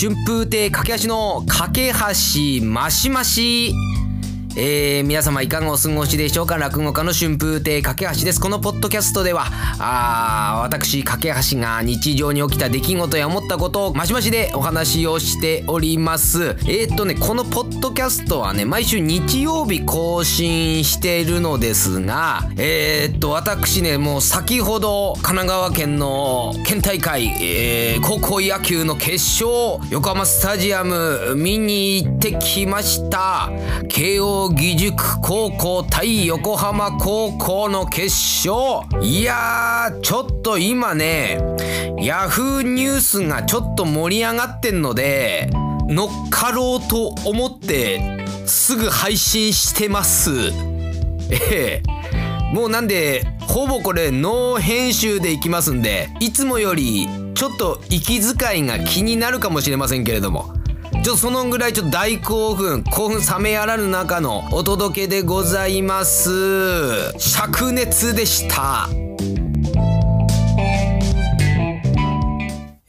春風亭架け橋の架け橋マシマシ。えー、皆様いかがお過ごしでしょうか？落語家の春風亭架橋です。このポッドキャストではあ私架橋が日常に起きた出来事や思ったことをマシマシでお話をしております。えー、っとねこのポッドキャストはね毎週日曜日更新しているのですがえー、っと私ねもう先ほど神奈川県の県大会、えー、高校野球の決勝横浜スタジアム見に行ってきました。慶応義塾高校対横浜高校の決勝。いやーちょっと今ねヤフーニュースがちょっと盛り上がってんので乗っかろうと思ってすぐ配信してます。ええ。もうなんでほぼこれノー編集でいきますんでいつもよりちょっと息遣いが気になるかもしれませんけれども。ちょっとそのぐらいちょっと大興奮興奮冷めやらぬ中のお届けでございます灼熱でした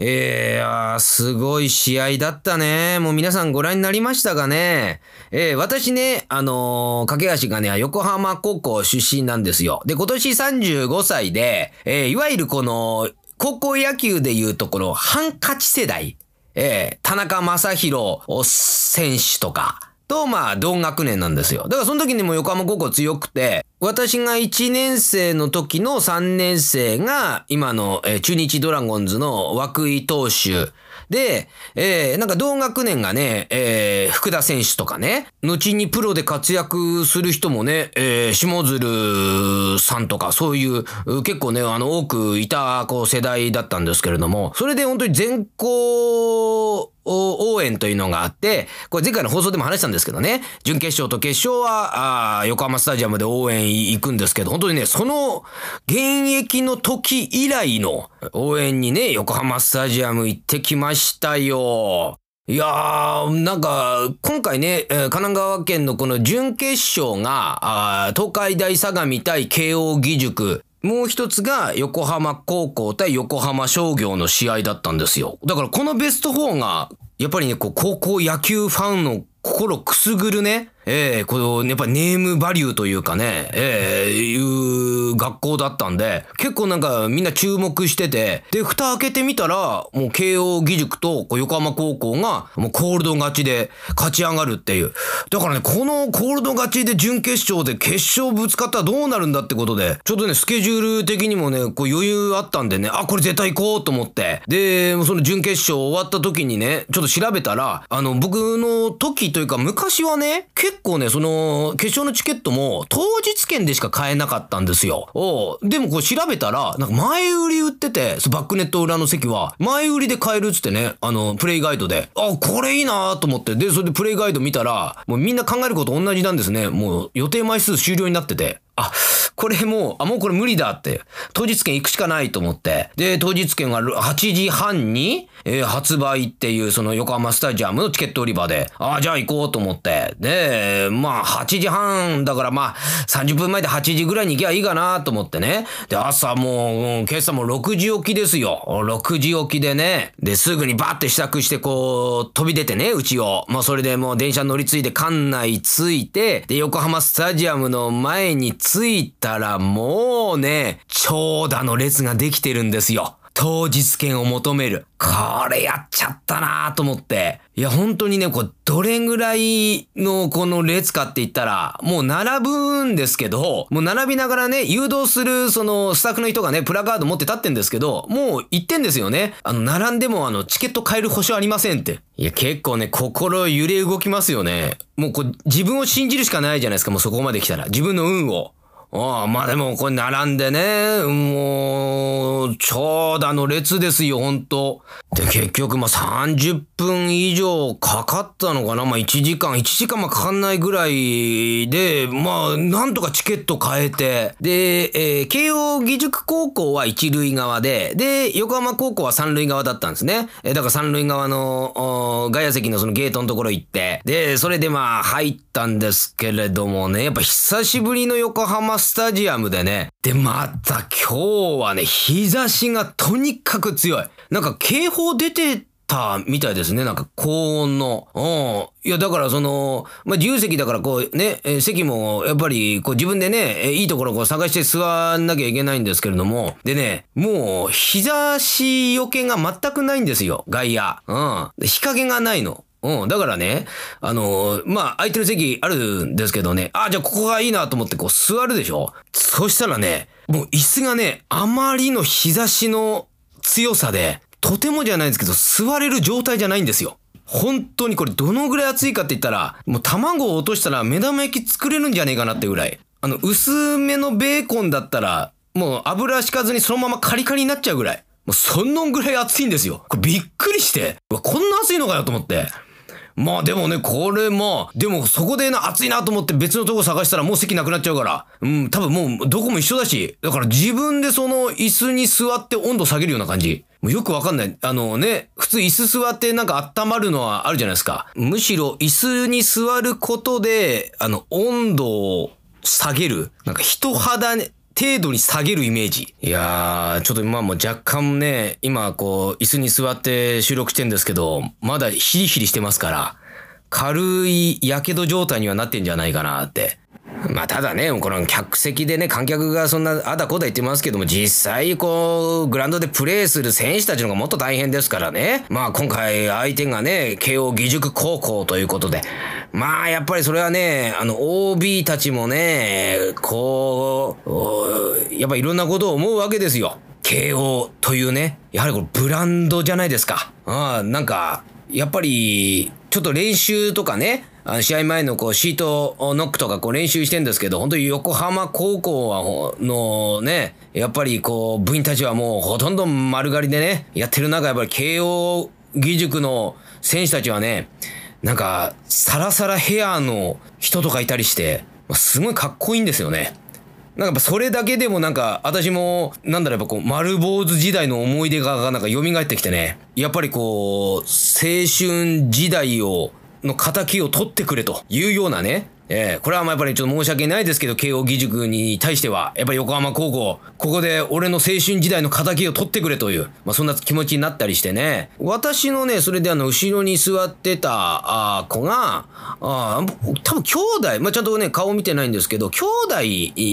えー、すごい試合だったね。もう皆さんご覧になりましたかね。えー、私ね、あのー、架橋がね、横浜高校出身なんですよ。で、今年35歳で、えー、いわゆるこの、高校野球でいうところ、ハンカチ世代。えー、田中正宏選手とか、と、まあ、同学年なんですよ。だからその時にも横浜高校強くて、私が1年生の時の3年生が、今の、えー、中日ドラゴンズの涌井投手、で、えー、なんか同学年がね、えー、福田選手とかね、後にプロで活躍する人もね、えー、下鶴さんとかそういう、結構ね、あの、多くいた、こう、世代だったんですけれども、それで本当に全校、応援というのがあって、これ前回の放送でも話したんですけどね、準決勝と決勝は、あ横浜スタジアムで応援行くんですけど、本当にね、その現役の時以来の応援にね、横浜スタジアム行ってきましたよ。いやー、なんか、今回ね、神奈川県のこの準決勝が、あ東海大相模対慶応義塾。もう一つが横浜高校対横浜商業の試合だったんですよ。だからこのベスト4が、やっぱりね、こう、高校野球ファンの心くすぐるね、ええー、この、やっぱネームバリューというかね、ええー、いう学校だったんで、結構なんかみんな注目してて、で、蓋開けてみたら、もう慶応義塾と横浜高校が、もうコールド勝ちで勝ち上がるっていう。だからね、このコールド勝ちで準決勝で決勝ぶつかったらどうなるんだってことで、ちょっとね、スケジュール的にもね、こう余裕あったんでね、あ、これ絶対行こうと思って。で、その準決勝終わった時にね、ちょっと調べたら、あの、僕の時というか昔はね、結結構ね、その、決勝のチケットも当日券でしか買えなかったんですよ。おでもこう調べたら、なんか前売り売ってて、バックネット裏の席は、前売りで買えるっつってね、あの、プレイガイドで。あ、これいいなと思って。で、それでプレイガイド見たら、もうみんな考えること同じなんですね。もう予定枚数終了になってて。あ、これもう、あ、もうこれ無理だって。当日券行くしかないと思って。で、当日券が8時半に、えー、発売っていう、その横浜スタジアムのチケット売り場で、ああ、じゃあ行こうと思って。で、まあ、8時半だからまあ、30分前で8時ぐらいに行けばいいかなと思ってね。で、朝もう、今朝も6時起きですよ。6時起きでね。で、すぐにバッて支度してこう、飛び出てね、うちを。まあ、それでもう電車乗り継いで館内着いて、で、横浜スタジアムの前に着いたたらもうね、長蛇の列ができてるんですよ。当日券を求める。これやっちゃったなと思って。いや、本当にね、こう、どれぐらいのこの列かって言ったら、もう並ぶんですけど、もう並びながらね、誘導するそのスタッフの人がね、プラカード持って立ってんですけど、もう言ってんですよね。あの、並んでもあの、チケット買える保証ありませんって。いや、結構ね、心揺れ動きますよね。もうこう、自分を信じるしかないじゃないですか、もうそこまで来たら。自分の運を。まあでも、これ並んでね、もう、長蛇の列ですよ、ほんと。で、結局、まあ30分以上かかったのかなまあ1時間、1時間もかかんないぐらいで、まあ、なんとかチケット変えて、で、えー、慶応義塾高校は一塁側で、で、横浜高校は三塁側だったんですね。えー、だから三塁側の、外野席のそのゲートのところ行って、で、それでまあ入ったんですけれどもね、やっぱ久しぶりの横浜スタジアムでね。で、また今日はね、日差しがとにかく強い。なんか警報出てたみたいですね。なんか高音の。うん。いや、だからその、まあ、自由席だからこうね、え席もやっぱりこう自分でね、えいいところをこう探して座んなきゃいけないんですけれども。でね、もう日差しよけが全くないんですよ。外野。うん。日陰がないの。うん。だからね、あのーまあ、空いてる席あるんですけどね、あ、じゃあここがいいなと思ってこう座るでしょ？そしたらね、もう椅子がね、あまりの日差しの強さで、とてもじゃないんですけど、座れる状態じゃないんですよ。本当にこれどのぐらい熱いかって言ったら、もう卵を落としたら目玉焼き作れるんじゃねえかなってぐらい。あの、薄めのベーコンだったら、もう油敷かずにそのままカリカリになっちゃうぐらい。もうそんのぐらい熱いんですよ。これびっくりして、うわこんな熱いのかよと思って。まあでもね、これまあ、でもそこでな、暑いなと思って別のとこ探したらもう席なくなっちゃうから。うん、多分もうどこも一緒だし。だから自分でその椅子に座って温度下げるような感じ。もうよくわかんない。あのね、普通椅子座ってなんか温まるのはあるじゃないですか。むしろ椅子に座ることで、あの、温度を下げる。なんか人肌、程度に下げるイメージ。いやー、ちょっと今も若干ね、今こう、椅子に座って収録してんですけど、まだヒリヒリしてますから、軽い火傷状態にはなってんじゃないかなって。まあただね、この客席でね、観客がそんなあだこだ言ってますけども、実際こう、グラウンドでプレーする選手たちの方がもっと大変ですからね。まあ今回相手がね、慶応義塾高校ということで、まあやっぱりそれはね、あの OB たちもね、こう、やっぱいろんなことを思うわけですよ。慶応というね、やはりこれブランドじゃないですか。ああ、なんか、やっぱり、ちょっと練習とかね、あの試合前のこうシートノックとかこう練習してるんですけど、本当に横浜高校はのね、やっぱりこう部員たちはもうほとんど丸刈りでね、やってる中やっぱり慶応義塾の選手たちはね、なんかサラサラヘアの人とかいたりして、すごいかっこいいんですよね。なんかそれだけでもなんか私もなんだろうやっぱこう丸坊主時代の思い出がなんか蘇ってきてねやっぱりこう青春時代をの仇を取ってくれというようなねえーこれはまあやっぱりちょっと申し訳ないですけど、慶応義塾に対しては、やっぱり横浜高校、ここで俺の青春時代の仇を取ってくれという、まあそんな気持ちになったりしてね。私のね、それであの、後ろに座ってたあ子が、あ多分兄弟、まあちゃんとね、顔見てないんですけど、兄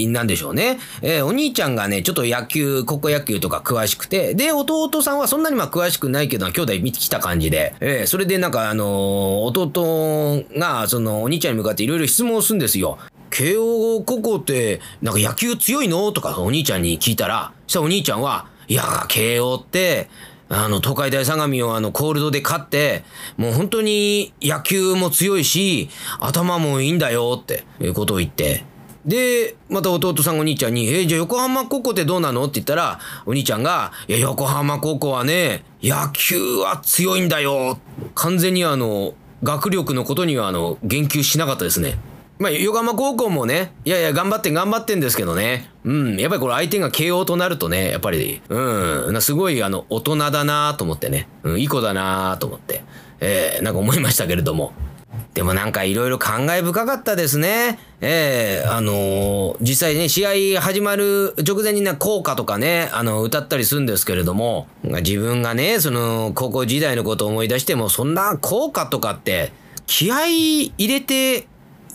弟なんでしょうね。えーお兄ちゃんがね、ちょっと野球、高校野球とか詳しくて、で、弟さんはそんなにまあ詳しくないけど、兄弟見てきた感じで、えーそれでなんかあのー弟が、その、お兄ちゃんに向かっていろいろ質問をするんですよ。慶応高校って、なんか野球強いの？とかお兄ちゃんに聞いたら、そしたらお兄ちゃんは、いや、慶応って、あの、東海大相模をあの、コールドで勝って、もう本当に野球も強いし、頭もいいんだよっていうことを言って、で、また弟さんお兄ちゃんに、えーじゃあ横浜高校ってどうなの？って言ったら、お兄ちゃんが、いや、横浜高校はね、野球は強いんだよ。完全にあの、学力のことにはあの、言及しなかったですね。まあ、横浜高校もね、いやいや、頑張って頑張ってんですけどね。うん、やっぱりこれ相手が慶応となるとね、やっぱり、うん、すごいあの、大人だなと思ってね、うん、いい子だなと思って、えー、なんか思いましたけれども。でもなんかいろいろ感慨深かったですね。ええあのー実際ね、試合始まる直前にね、校歌とかね、あの、歌ったりするんですけれども、自分がね、その、高校時代のことを思い出しても、そんな校歌とかって、気合い入れて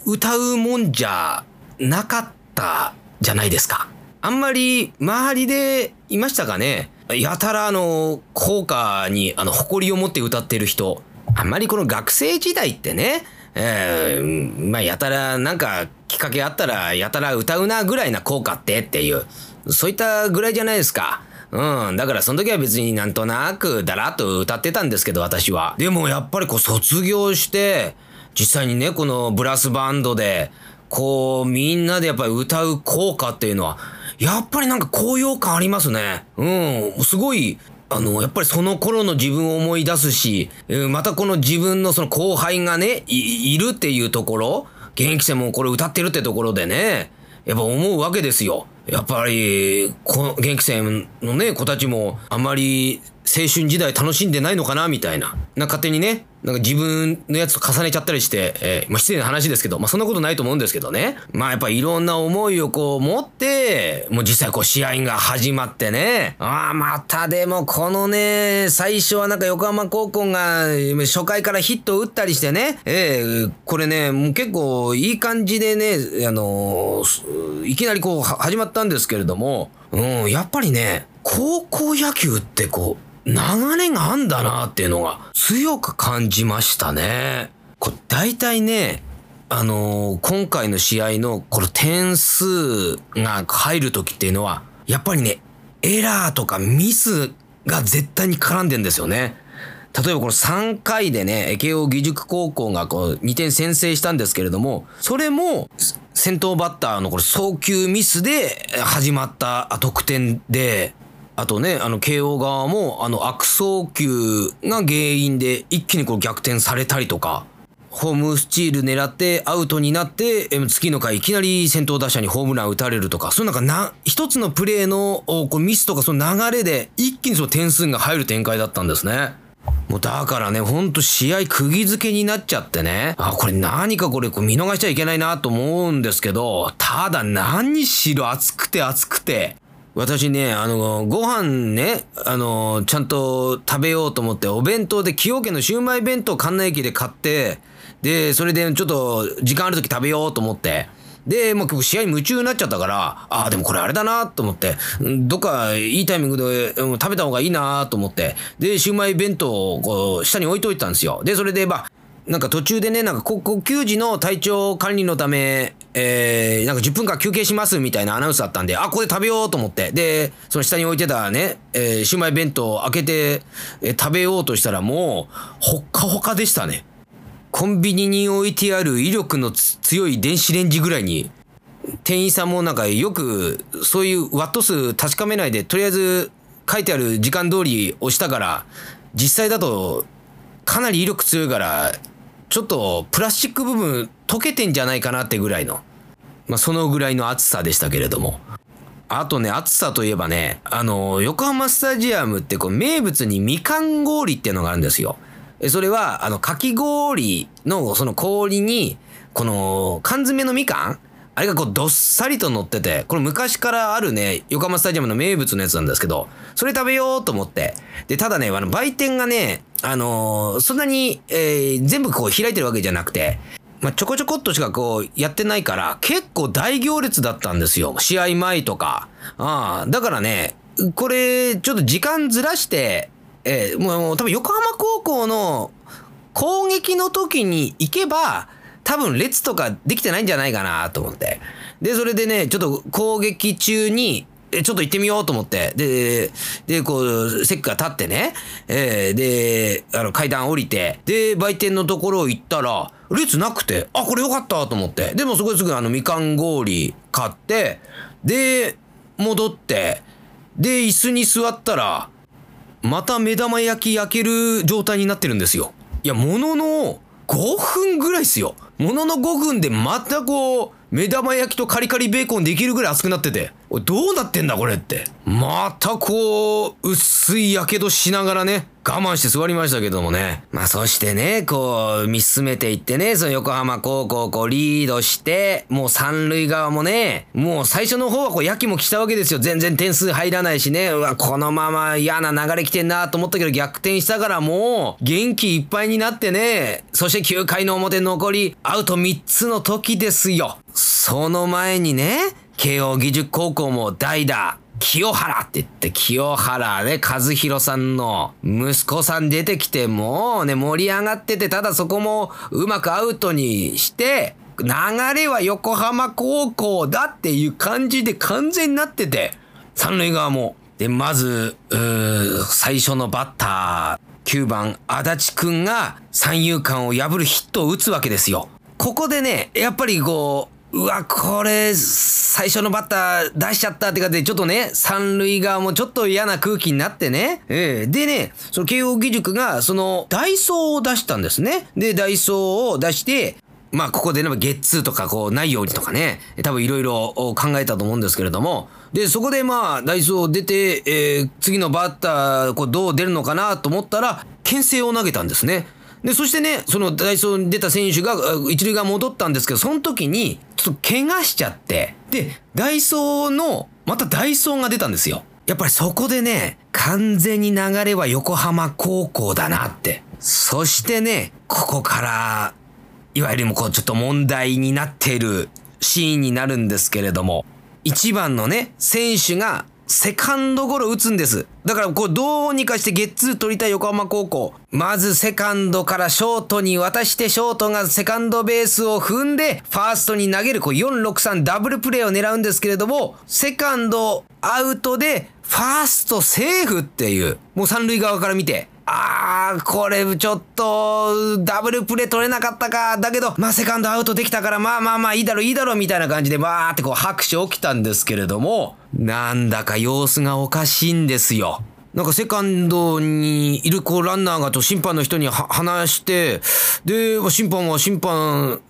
歌うもんじゃなかったじゃないですか。あんまり周りでいましたかねやたらあの、校歌にあの、誇りを持って歌ってる人。あんまりこの学生時代ってね、えーまあ、やたらなんかきっかけあったらやたら歌うなぐらいな効果ってっていう、そういったぐらいじゃないですか。うん。だからその時は別になんとなくだらっと歌ってたんですけど私は。でもやっぱりこう卒業して、実際にね、このブラスバンドで、こうみんなでやっぱり歌う効果っていうのは、やっぱりなんか高揚感ありますね。うん。すごい、あの、やっぱりその頃の自分を思い出すし、またこの自分のその後輩がね、いるっていうところ、現役生もこれ歌ってるってところでね、やっぱ思うわけですよ。やっぱり、この現役生のね、子たちもあまり青春時代楽しんでないのかな、みたいな。な、勝手にね、なんか自分のやつと重ねちゃったりして、えー、まあ失礼な話ですけど、まあそんなことないと思うんですけどね。まあやっぱいろんな思いをこう持って、もう実際こう試合が始まってね。ああ、またでもこのね、最初はなんか横浜高校が初回からヒットを打ったりしてね、えー、これね、もう結構いい感じでね、あのー、いきなりこう始まったんですけれども、うん、やっぱりね、高校野球ってこう、流れがあんだなっていうのが強く感じましたね。これ大体ね、あのー、今回の試合のこの点数が入る時っていうのは、やっぱりね、エラーとかミスが絶対に絡んでんですよね。例えばこの3回でね、慶応義塾高校がこう2点先制したんですけれども、それも先頭バッターのこれ送球ミスで始まった得点で、あとね、あの、慶応側も、あの、悪送球が原因で一気にこう逆転されたりとか、ホームスチール狙ってアウトになって、次の回いきなり先頭打者にホームラン打たれるとか、そういうなんかな、一つのプレーのこうミスとかその流れで一気にその点数が入る展開だったんですね。もうだからね、ほんと試合釘付けになっちゃってね。あ、これ何かこれこう見逃しちゃいけないなと思うんですけど、ただ何しろ熱くて熱くて、私ね、あの、ご飯ね、あの、ちゃんと食べようと思って、お弁当で崎陽軒のシウマイ弁当関内駅で買って、で、それでちょっと時間ある時食べようと思って、で、もう試合夢中になっちゃったから、ああ、でもこれあれだなと思って、どっかいいタイミングで食べた方がいいなと思って、で、シウマイ弁当をこう下に置いといたんですよ。で、それで、まあ、なんか途中でね、なんか呼吸時の体調管理のため、えー、なんか10分間休憩しますみたいなアナウンスあったんで、あ、ここで食べようと思って、で、その下に置いてたね、えー、シウマイ弁当を開けて、えー、食べようとしたらもう、ほっかほかでしたね。コンビニに置いてある威力の強い電子レンジぐらいに、店員さんもなんかよく、そういうワット数確かめないで、とりあえず書いてある時間通り押したから、実際だとかなり威力強いから、ちょっとプラスチック部分溶けてんじゃないかなってぐらいの、まあ、そのぐらいの暑さでしたけれども。あとね、暑さといえばね、あの、横浜スタジアムってこう名物にみかん氷っていうのがあるんですよ。それは、あの、かき氷のその氷に、この缶詰のみかんあれがこうどっさりと乗ってて、これ昔からあるね、横浜スタジアムの名物のやつなんですけど、それ食べようと思って。で、ただね、あの、売店がね、あのー、そんなに、えー、全部こう開いてるわけじゃなくて、まあ、ちょこちょこっとしかこうやってないから、結構大行列だったんですよ。試合前とか。ああ、だからね、これ、ちょっと時間ずらして、えー、もう多分横浜高校の攻撃の時に行けば、多分列とかできてないんじゃないかなと思って。で、それでね、ちょっと攻撃中に、え、ちょっと行ってみようと思って。で、で、こう、席が立ってね、えー、で、あの、階段降りて、で、売店のところ行ったら、列なくて、あ、これよかったと思って。でもそこですぐあの、みかん氷買って、で、戻って、で、椅子に座ったら、また目玉焼き焼ける状態になってるんですよ。いや、ものの5分ぐらいっすよ。ものの5分でまたこう、目玉焼きとカリカリベーコンできるぐらい熱くなってて、どうなってんだこれって。またこう、薄い火傷しながらね、我慢して座りましたけどもね。まあそしてね、こう、見進めていってね、その横浜高校をこうリードして、もう三塁側もね、もう最初の方はこうやきも来たわけですよ。全然点数入らないしね、うわ、このまま嫌な流れ来てんなと思ったけど逆転したからもう、元気いっぱいになってね、そして9回の表残り、アウト3つの時ですよ。その前にね、慶応義塾高校も代打、清原って言って、清原ね、和弘さんの息子さん出てきて、もうね、盛り上がってて、ただそこもうまくアウトにして、流れは横浜高校だっていう感じで完全になってて、三塁側も。で、まず、最初のバッター、9番、足立くんが三遊間を破るヒットを打つわけですよ。ここでね、やっぱりこう、うわ、これ、最初のバッター出しちゃったってかで、ちょっとね、三塁側もちょっと嫌な空気になってね。えー、でね、その慶応義塾が、その、ダイソーを出したんですね。で、ダイソーを出して、まあ、ここでね、ゲッツーとかこう、ないようにとかね、多分いろいろ考えたと思うんですけれども、で、そこでまあ、ダイソー出て、えー、次のバッター、こう、どう出るのかなと思ったら、牽制を投げたんですね。で、そしてね、そのダイソーに出た選手が一塁側戻ったんですけど、その時にちょっと怪我しちゃって、で、ダイソーの、またダイソーが出たんですよ。やっぱりそこでね、完全に流れは横浜高校だなって。そしてね、ここから、いわゆるもうこうちょっと問題になっているシーンになるんですけれども、一番のね、選手がセカンドゴロ打つんです。だからこうどうにかしてゲッツー取りたい横浜高校。まずセカンドからショートに渡してショートがセカンドベースを踏んでファーストに投げるこう463ダブルプレーを狙うんですけれども、セカンドアウトでファーストセーフっていう、もう三塁側から見て、あー、これちょっと、ダブルプレー取れなかったか。だけど、まあセカンドアウトできたから、まあまあまあいいだろいいだろみたいな感じで、わーってこう拍手起きたんですけれども、なんだか様子がおかしいんですよ。なんかセカンドにいるこうランナーがと審判の人に話して、で、審判は審判、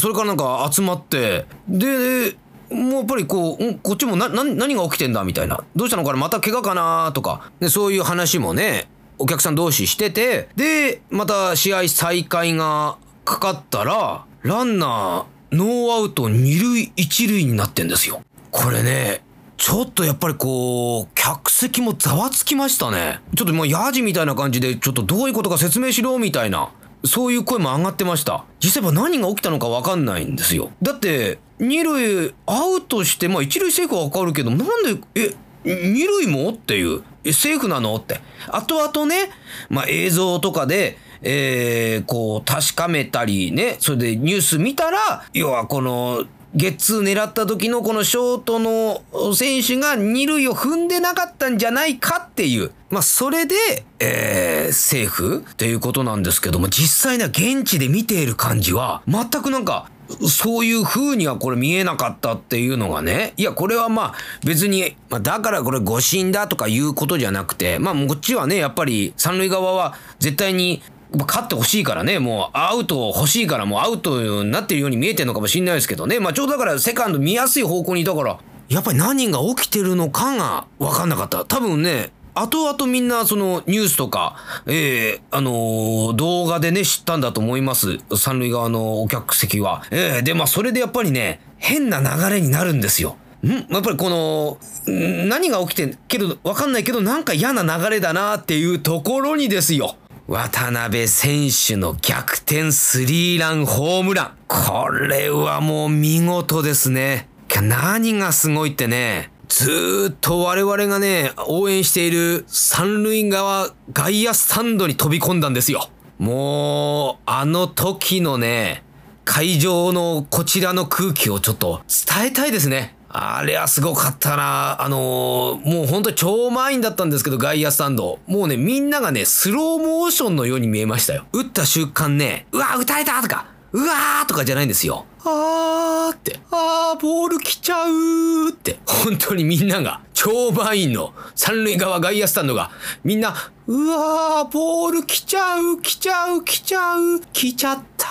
それからなんか集まって、で、もうやっぱりこう、こっちもな、な、何が起きてんだみたいな。どうしたのかなまた怪我かなとか。で、そういう話もね、お客さん同士してて、で、また試合再開がかかったら、ランナー、ノーアウト二塁一塁になってんですよ。これね、ちょっとやっぱりこう、客席もざわつきましたね。ちょっともうヤジみたいな感じで、ちょっとどういうことか説明しろみたいな。そういう声も上がってました。実際は何が起きたのかわかんないんですよ。だって、二塁アウトして、まあ一塁セーフはわかるけど、なんで、え、二塁もっていう。え、セーフなのって。後々ね、まあ映像とかで、えー、こう確かめたりね、それでニュース見たら、要はこの、ゲッツー狙った時のこのショートの選手が二塁を踏んでなかったんじゃないかっていう。まあ、それで、えー、セーフっていうことなんですけども、実際には現地で見ている感じは、全くなんか、そういう風にはこれ見えなかったっていうのがね。いや、これはまあ別に、まあ、だからこれ誤審だとかいうことじゃなくて、まあこっちはね、やっぱり三塁側は絶対に勝ってほしいからね、もうアウト欲しいからもうアウトになってるように見えてるのかもしんないですけどね。まあちょうどだからセカンド見やすい方向にいたから、やっぱり何が起きてるのかが分かんなかった。多分ね、後々みんなそのニュースとか、ええー、あのー、動画でね、知ったんだと思います。三塁側のお客席は。ええー、で、まあそれでやっぱりね、変な流れになるんですよ。ん？やっぱりこの、何が起きてんけど、わかんないけど、なんか嫌な流れだなっていうところにですよ。渡辺選手の逆転スリーランホームラン。これはもう見事ですね。何がすごいってね、ずーっと我々がね、応援している三塁側外野スタンドに飛び込んだんですよ。もう、あの時のね、会場のこちらの空気をちょっと伝えたいですね。あれはすごかったな。あのー、もうほんと超満員だったんですけど、外野スタンド。もうね、みんながね、スローモーションのように見えましたよ。打った瞬間ね、うわ、打たれたとか、うわーとかじゃないんですよ。あーって、あー、ボール来ちゃうって、本当にみんなが、超満員の三塁側外野スタンドが、みんな、うわー、ボール来ちゃう、来ちゃう、来ちゃう、来ちゃった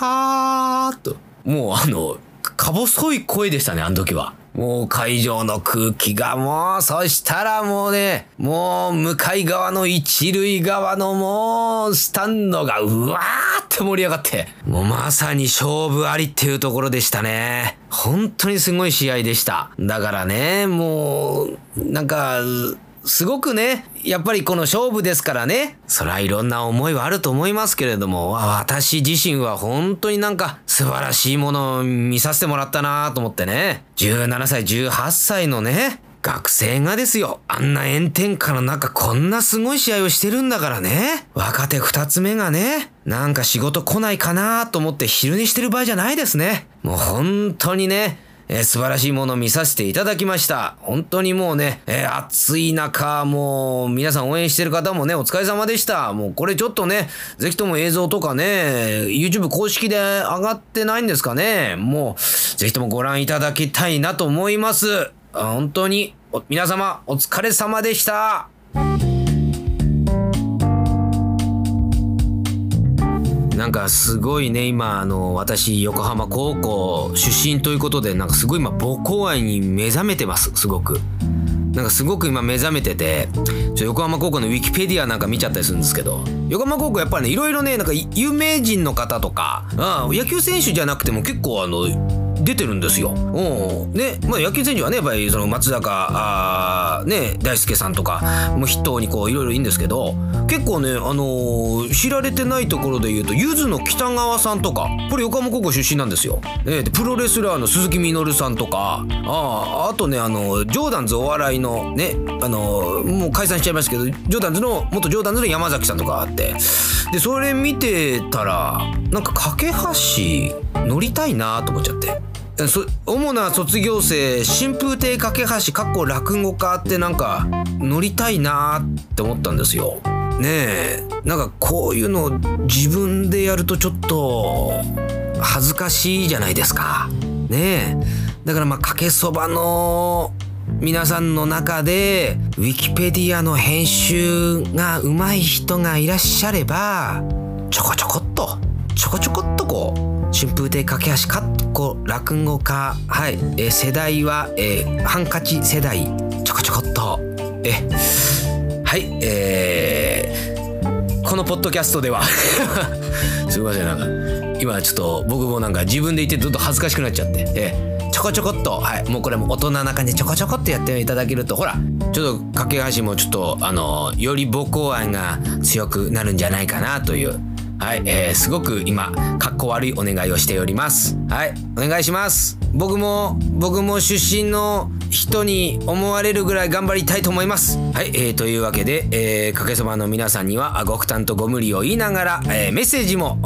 ーと。もうあの、か細い声でしたね、あの時は。もう会場の空気がもう、そしたらもうね、もう向かい側の一塁側のもう、スタンドがうわーって盛り上がって、もうまさに勝負ありっていうところでしたね。本当にすごい試合でした。だからね、もう、なんか、すごくね、やっぱりこの勝負ですからね、そらいろんな思いはあると思いますけれども、私自身は本当になんか素晴らしいものを見させてもらったなと思ってね、17歳、18歳のね、学生がですよ、あんな炎天下の中こんなすごい試合をしてるんだからね。若手二つ目がね、なんか仕事来ないかなと思って昼寝してる場合じゃないですね。もう本当にね、えー、素晴らしいものを見させていただきました。本当にもうね、えー、暑い中、もう皆さん応援してる方もね、お疲れ様でした。もうこれちょっとね、ぜひとも映像とかね、YouTube 公式で上がってないんですかね。もう、ぜひともご覧いただきたいなと思います。本当に、皆様、お疲れ様でした。なんかすごいね今あの私横浜高校出身ということでなんかすごい今母校愛に目覚めてますすごく。なんかすごく今目覚めててちょ横浜高校のウィキペディアなんか見ちゃったりするんですけど横浜高校やっぱりねいろいろねなんか有名人の方とかあ野球選手じゃなくても結構あの出てるんですよ。うんねまあ、野球選手はねやっぱりその松坂あね大輔さんとかも筆頭にこういろいろいいんですけど結構ね、あのー、知られてないところで言うとゆずの北川さんとかこれ横浜高校出身なんですよ。ね、でプロレスラーの鈴木みのるさんとかああとねあのジョーダンズお笑いのねあのもう解散しちゃいますけどジョーダンズの元ジョーダンズの山崎さんとかあってでそれ見てたらなんか架け橋乗りたいなと思っちゃって。主な卒業生春風亭架橋かっこ落語家ってなんか乗りたいなって思ったんですよ。ねえなんかこういうの自分でやるとちょっと恥ずかしいじゃないですか。ねえだからまあかけそばの皆さんの中でウィキペディアの編集が上手い人がいらっしゃればちょこちょこっとちょこちょこっとこう春風亭架橋かっこ落語家。はい、えー、世代は、えー、ハンカチ世代。ちょこちょこっと。え。はい。えー、このポッドキャストでは。すいません。なんか今ちょっと僕もなんか自分で言ってどんどん恥ずかしくなっちゃって。え。ー、ちょこちょこっと。はい。もうこれも大人な感じでちょこちょこっとやっていただけると。ほら。ちょっと架け橋もちょっとあのより母校愛が強くなるんじゃないかなという。はい、えー、すごく今、かっこ悪いお願いをしております。はい、お願いします。僕も、僕も出身の人に思われるぐらい頑張りたいと思います。はい、えー、というわけで、えー、かけそばの皆さんにはご負担とご無理を言いながら、えー、メッセージも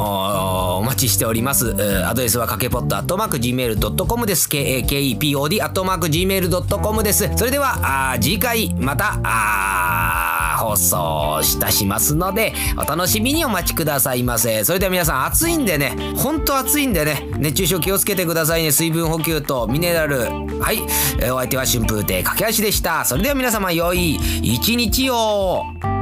お待ちしております。アドレスはかけぽっとアットマーク Gmail.com です。KAKEPOD アットマーク Gmail.com です。それでは、あ次回また、あ放送いたしますので、お楽しみにお待ちくださいませ。それでは皆さん暑いんでね、ほんと暑いんでね、熱中症気をつけてくださいね。水分補給とミネラル。はい、お相手は春風亭駆け足でした。それでは皆様良い一日を。